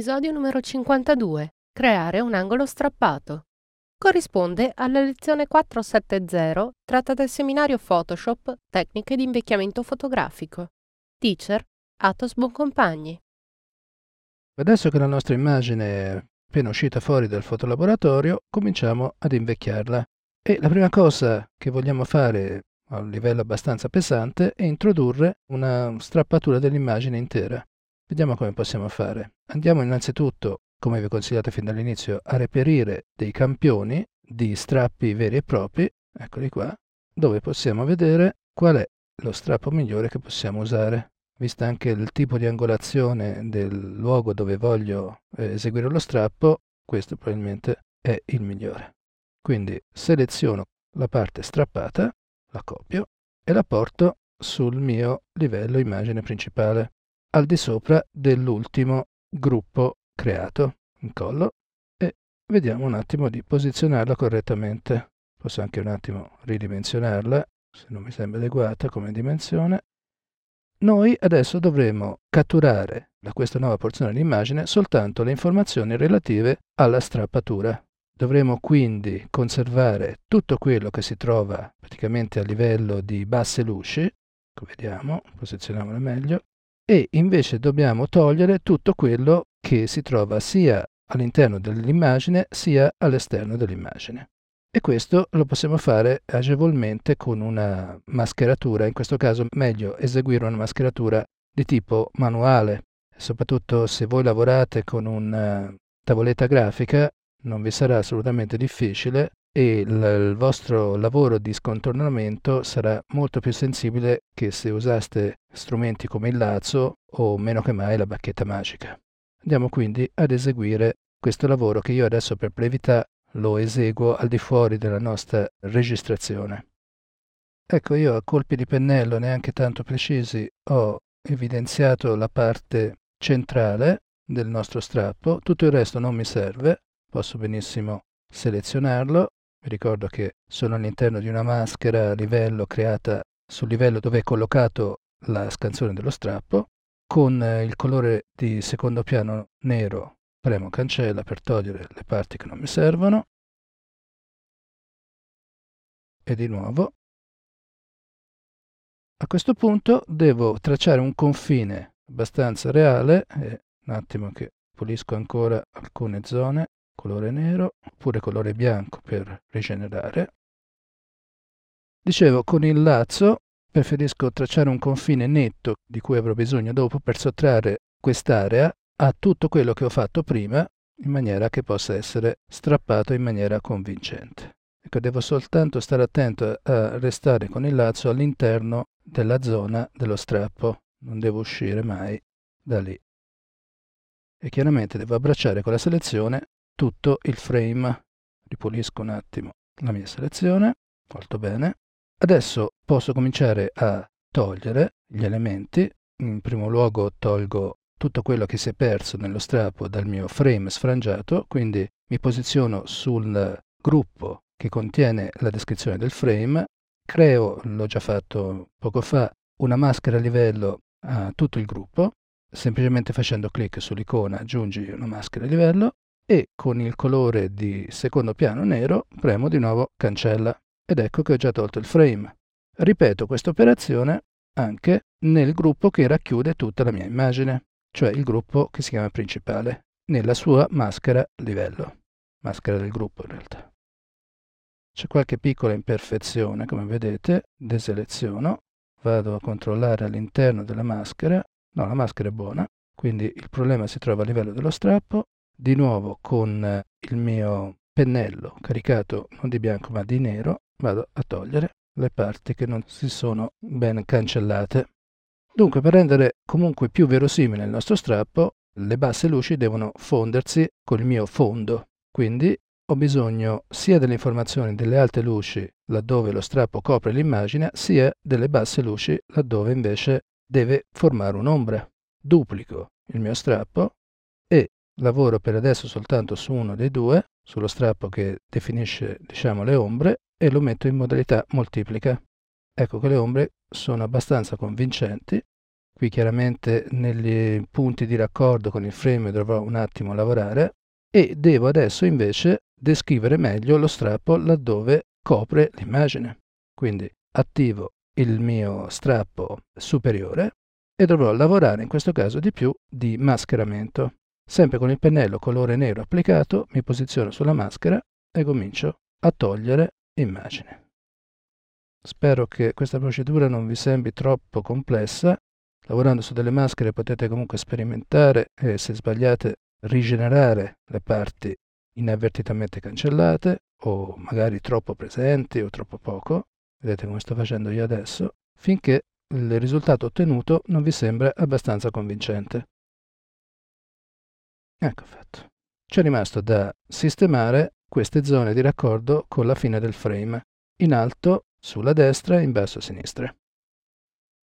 Episodio numero 52. Creare un angolo strappato. Corrisponde alla lezione 470 tratta del seminario Photoshop Tecniche di invecchiamento fotografico. Teacher Atos Boncompagni. Adesso che la nostra immagine è appena uscita fuori dal fotolaboratorio, cominciamo ad invecchiarla. E la prima cosa che vogliamo fare a un livello abbastanza pesante è introdurre una strappatura dell'immagine intera. Vediamo come possiamo fare. Andiamo innanzitutto, come vi ho consigliato fin dall'inizio, a reperire dei campioni di strappi veri e propri, eccoli qua, dove possiamo vedere qual è lo strappo migliore che possiamo usare. Vista anche il tipo di angolazione del luogo dove voglio eh, eseguire lo strappo, questo probabilmente è il migliore. Quindi seleziono la parte strappata, la copio e la porto sul mio livello immagine principale al di sopra dell'ultimo gruppo creato. Incollo e vediamo un attimo di posizionarla correttamente. Posso anche un attimo ridimensionarla se non mi sembra adeguata come dimensione. Noi adesso dovremo catturare da questa nuova porzione dell'immagine soltanto le informazioni relative alla strappatura. Dovremo quindi conservare tutto quello che si trova praticamente a livello di basse luci, come vediamo, posizioniamola meglio, e invece dobbiamo togliere tutto quello che si trova sia all'interno dell'immagine sia all'esterno dell'immagine. E questo lo possiamo fare agevolmente con una mascheratura, in questo caso meglio eseguire una mascheratura di tipo manuale, soprattutto se voi lavorate con una tavoletta grafica non vi sarà assolutamente difficile e il, il, vostro lavoro di scontornamento sarà molto più sensibile che se usaste strumenti come il lazzo o meno che mai la bacchetta magica. Andiamo quindi ad eseguire questo lavoro che io adesso per brevità lo eseguo al di fuori della nostra registrazione. Ecco, io a colpi di pennello neanche tanto precisi ho evidenziato la parte centrale del nostro strappo, tutto il resto non mi serve, posso benissimo selezionarlo vi ricordo che sono all'interno di una maschera a livello creata sul livello dove è collocato la scansione dello strappo. Con eh, il colore di secondo piano nero premo cancella per togliere le parti che non mi servono. E di nuovo. A questo punto devo tracciare un confine abbastanza reale, e un attimo che pulisco ancora alcune zone, colore nero oppure colore bianco per rigenerare. Dicevo, con il lazzo preferisco tracciare un confine netto di cui avrò bisogno dopo per sottrarre quest'area a tutto quello che ho fatto prima in maniera che possa essere strappato in maniera convincente. Ecco, devo soltanto stare attento a restare con il lazzo all'interno della zona dello strappo, non devo uscire mai da lì. E chiaramente devo abbracciare con la selezione tutto il frame. Ripulisco un attimo la mia selezione, molto bene. Adesso posso cominciare a togliere gli elementi. In primo luogo tolgo tutto quello che si è perso nello strappo dal mio frame sfrangiato, quindi mi posiziono sul gruppo che contiene la descrizione del frame, creo, l'ho già fatto poco fa, una maschera a livello a tutto il gruppo, semplicemente facendo clic sull'icona aggiungi una maschera a livello, e con il colore di secondo piano nero premo di nuovo cancella. Ed ecco che ho già tolto il frame. Ripeto questa operazione anche nel gruppo che racchiude tutta la mia immagine, cioè il gruppo che si chiama principale, nella sua maschera livello, maschera del gruppo in realtà. C'è qualche piccola imperfezione, come vedete, deseleziono, vado a controllare all'interno della maschera, no, la maschera è buona, quindi il problema si trova a livello dello strappo, di nuovo con eh, il mio pennello caricato non di bianco ma di nero vado a togliere le parti che non si sono ben cancellate. Dunque per rendere comunque più verosimile il nostro strappo le basse luci devono fondersi col mio fondo. Quindi ho bisogno sia delle informazioni delle alte luci laddove lo strappo copre l'immagine, sia delle basse luci laddove invece deve formare un'ombra. Duplico il mio strappo lavoro per adesso soltanto su uno dei due, sullo strappo che definisce diciamo, le ombre, e lo metto in modalità moltiplica. Ecco che le ombre sono abbastanza convincenti. Qui chiaramente negli punti di raccordo con il frame dovrò un attimo lavorare e devo adesso invece descrivere meglio lo strappo laddove copre l'immagine. Quindi attivo il mio strappo superiore e dovrò lavorare in questo caso di più di mascheramento. Sempre con il pennello colore nero applicato mi posiziono sulla maschera e comincio a togliere immagine. Spero che questa procedura non vi sembri troppo complessa. Lavorando su delle maschere potete comunque sperimentare e se sbagliate rigenerare le parti inavvertitamente cancellate o magari troppo presenti o troppo poco, vedete come sto facendo io adesso, finché il risultato ottenuto non vi sembra abbastanza convincente. Ecco fatto. C'è rimasto da sistemare queste zone di raccordo con la fine del frame, in alto sulla destra e in basso a sinistra.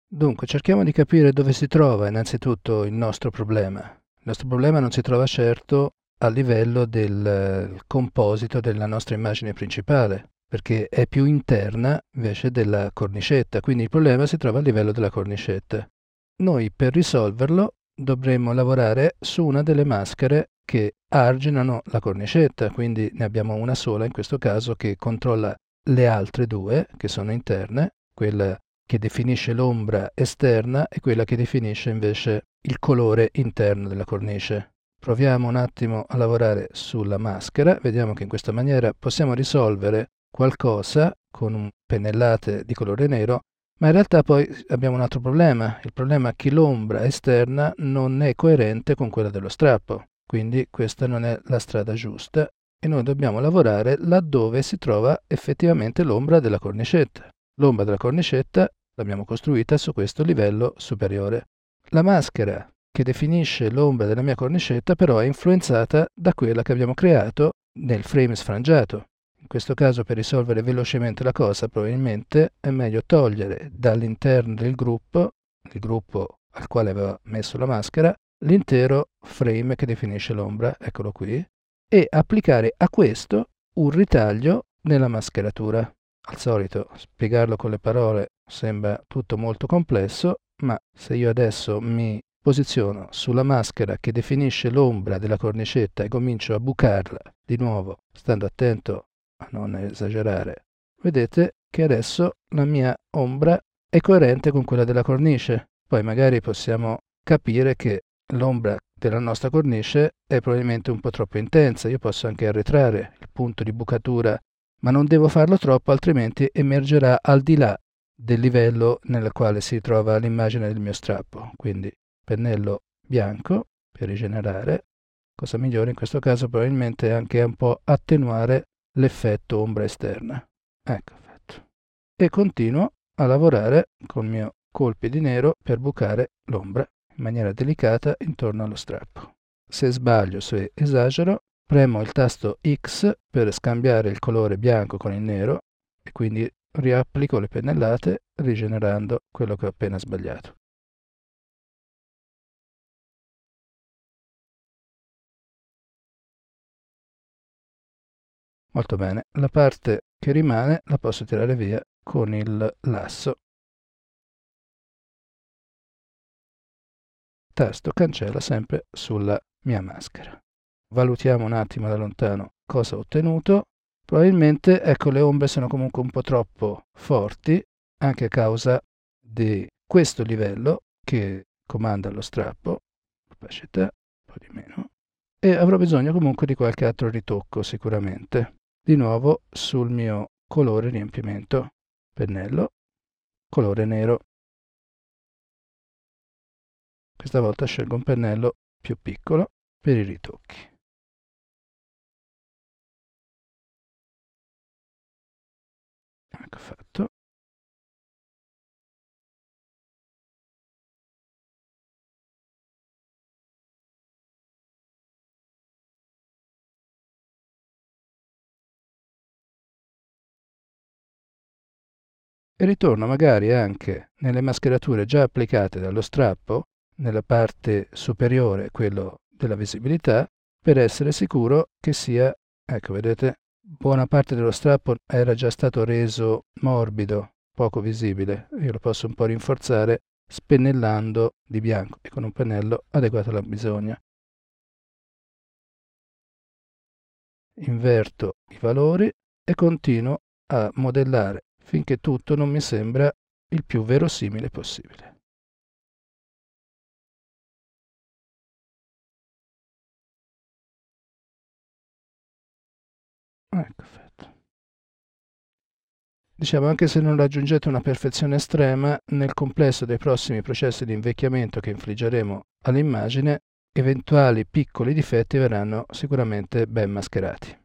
Dunque, cerchiamo di capire dove si trova innanzitutto il nostro problema. Il nostro problema non si trova certo a livello del eh, composito della nostra immagine principale, perché è più interna invece della cornicetta, quindi il problema si trova a livello della cornicetta. Noi per risolverlo dovremmo lavorare su una delle maschere che arginano la cornicetta, quindi ne abbiamo una sola in questo caso che controlla le altre due che sono interne, quella che definisce l'ombra esterna e quella che definisce invece il colore interno della cornice. Proviamo un attimo a lavorare sulla maschera, vediamo che in questa maniera possiamo risolvere qualcosa con pennellate di colore nero, ma in realtà poi abbiamo un altro problema, il problema è che l'ombra esterna non è coerente con quella dello strappo, quindi questa non è la strada giusta e noi dobbiamo lavorare laddove si trova effettivamente l'ombra della cornicetta. L'ombra della cornicetta l'abbiamo costruita su questo livello superiore. La maschera che definisce l'ombra della mia cornicetta però è influenzata da quella che abbiamo creato nel frame sfrangiato. In questo caso per risolvere velocemente la cosa probabilmente è meglio togliere dall'interno del gruppo, il gruppo al quale aveva messo la maschera, l'intero frame che definisce l'ombra, eccolo qui, e applicare a questo un ritaglio nella mascheratura. Al solito spiegarlo con le parole sembra tutto molto complesso, ma se io adesso mi posiziono sulla maschera che definisce l'ombra della cornicetta e comincio a bucarla di nuovo, stando attento non esagerare, vedete che adesso la mia ombra è coerente con quella della cornice. Poi magari possiamo capire che l'ombra della nostra cornice è probabilmente un po' troppo intensa. Io posso anche arretrare il punto di bucatura, ma non devo farlo troppo, altrimenti emergerà al di là del livello nel quale si trova l'immagine del mio strappo. Quindi pennello bianco per rigenerare. Cosa migliore in questo caso probabilmente anche un po' attenuare l'effetto ombra esterna. Ecco fatto. E continuo a lavorare con i miei colpi di nero per bucare l'ombra in maniera delicata intorno allo strappo. Se sbaglio, se esagero, premo il tasto X per scambiare il colore bianco con il nero e quindi riapplico le pennellate rigenerando quello che ho appena sbagliato. Molto bene, la parte che rimane la posso tirare via con il lasso tasto cancella sempre sulla mia maschera. Valutiamo un attimo da lontano cosa ho ottenuto. Probabilmente, ecco, le ombre sono comunque un po' troppo forti, anche a causa di questo livello che comanda lo strappo, opacità, un po' di meno, e avrò bisogno comunque di qualche altro ritocco sicuramente. Di nuovo sul mio colore riempimento, pennello, colore nero. Questa volta scelgo un pennello più piccolo per i ritocchi. Ecco fatto. E ritorno magari anche nelle mascherature già applicate dallo strappo, nella parte superiore, quello della visibilità, per essere sicuro che sia, ecco vedete, buona parte dello strappo era già stato reso morbido, poco visibile. Io lo posso un po' rinforzare spennellando di bianco e con un pennello adeguato alla bisogna. Inverto i valori e continuo a modellare finché tutto non mi sembra il più verosimile possibile. Ecco, perfetto. Diciamo, anche se non raggiungete una perfezione estrema, nel complesso dei prossimi processi di invecchiamento che infliggeremo all'immagine, eventuali piccoli difetti verranno sicuramente ben mascherati.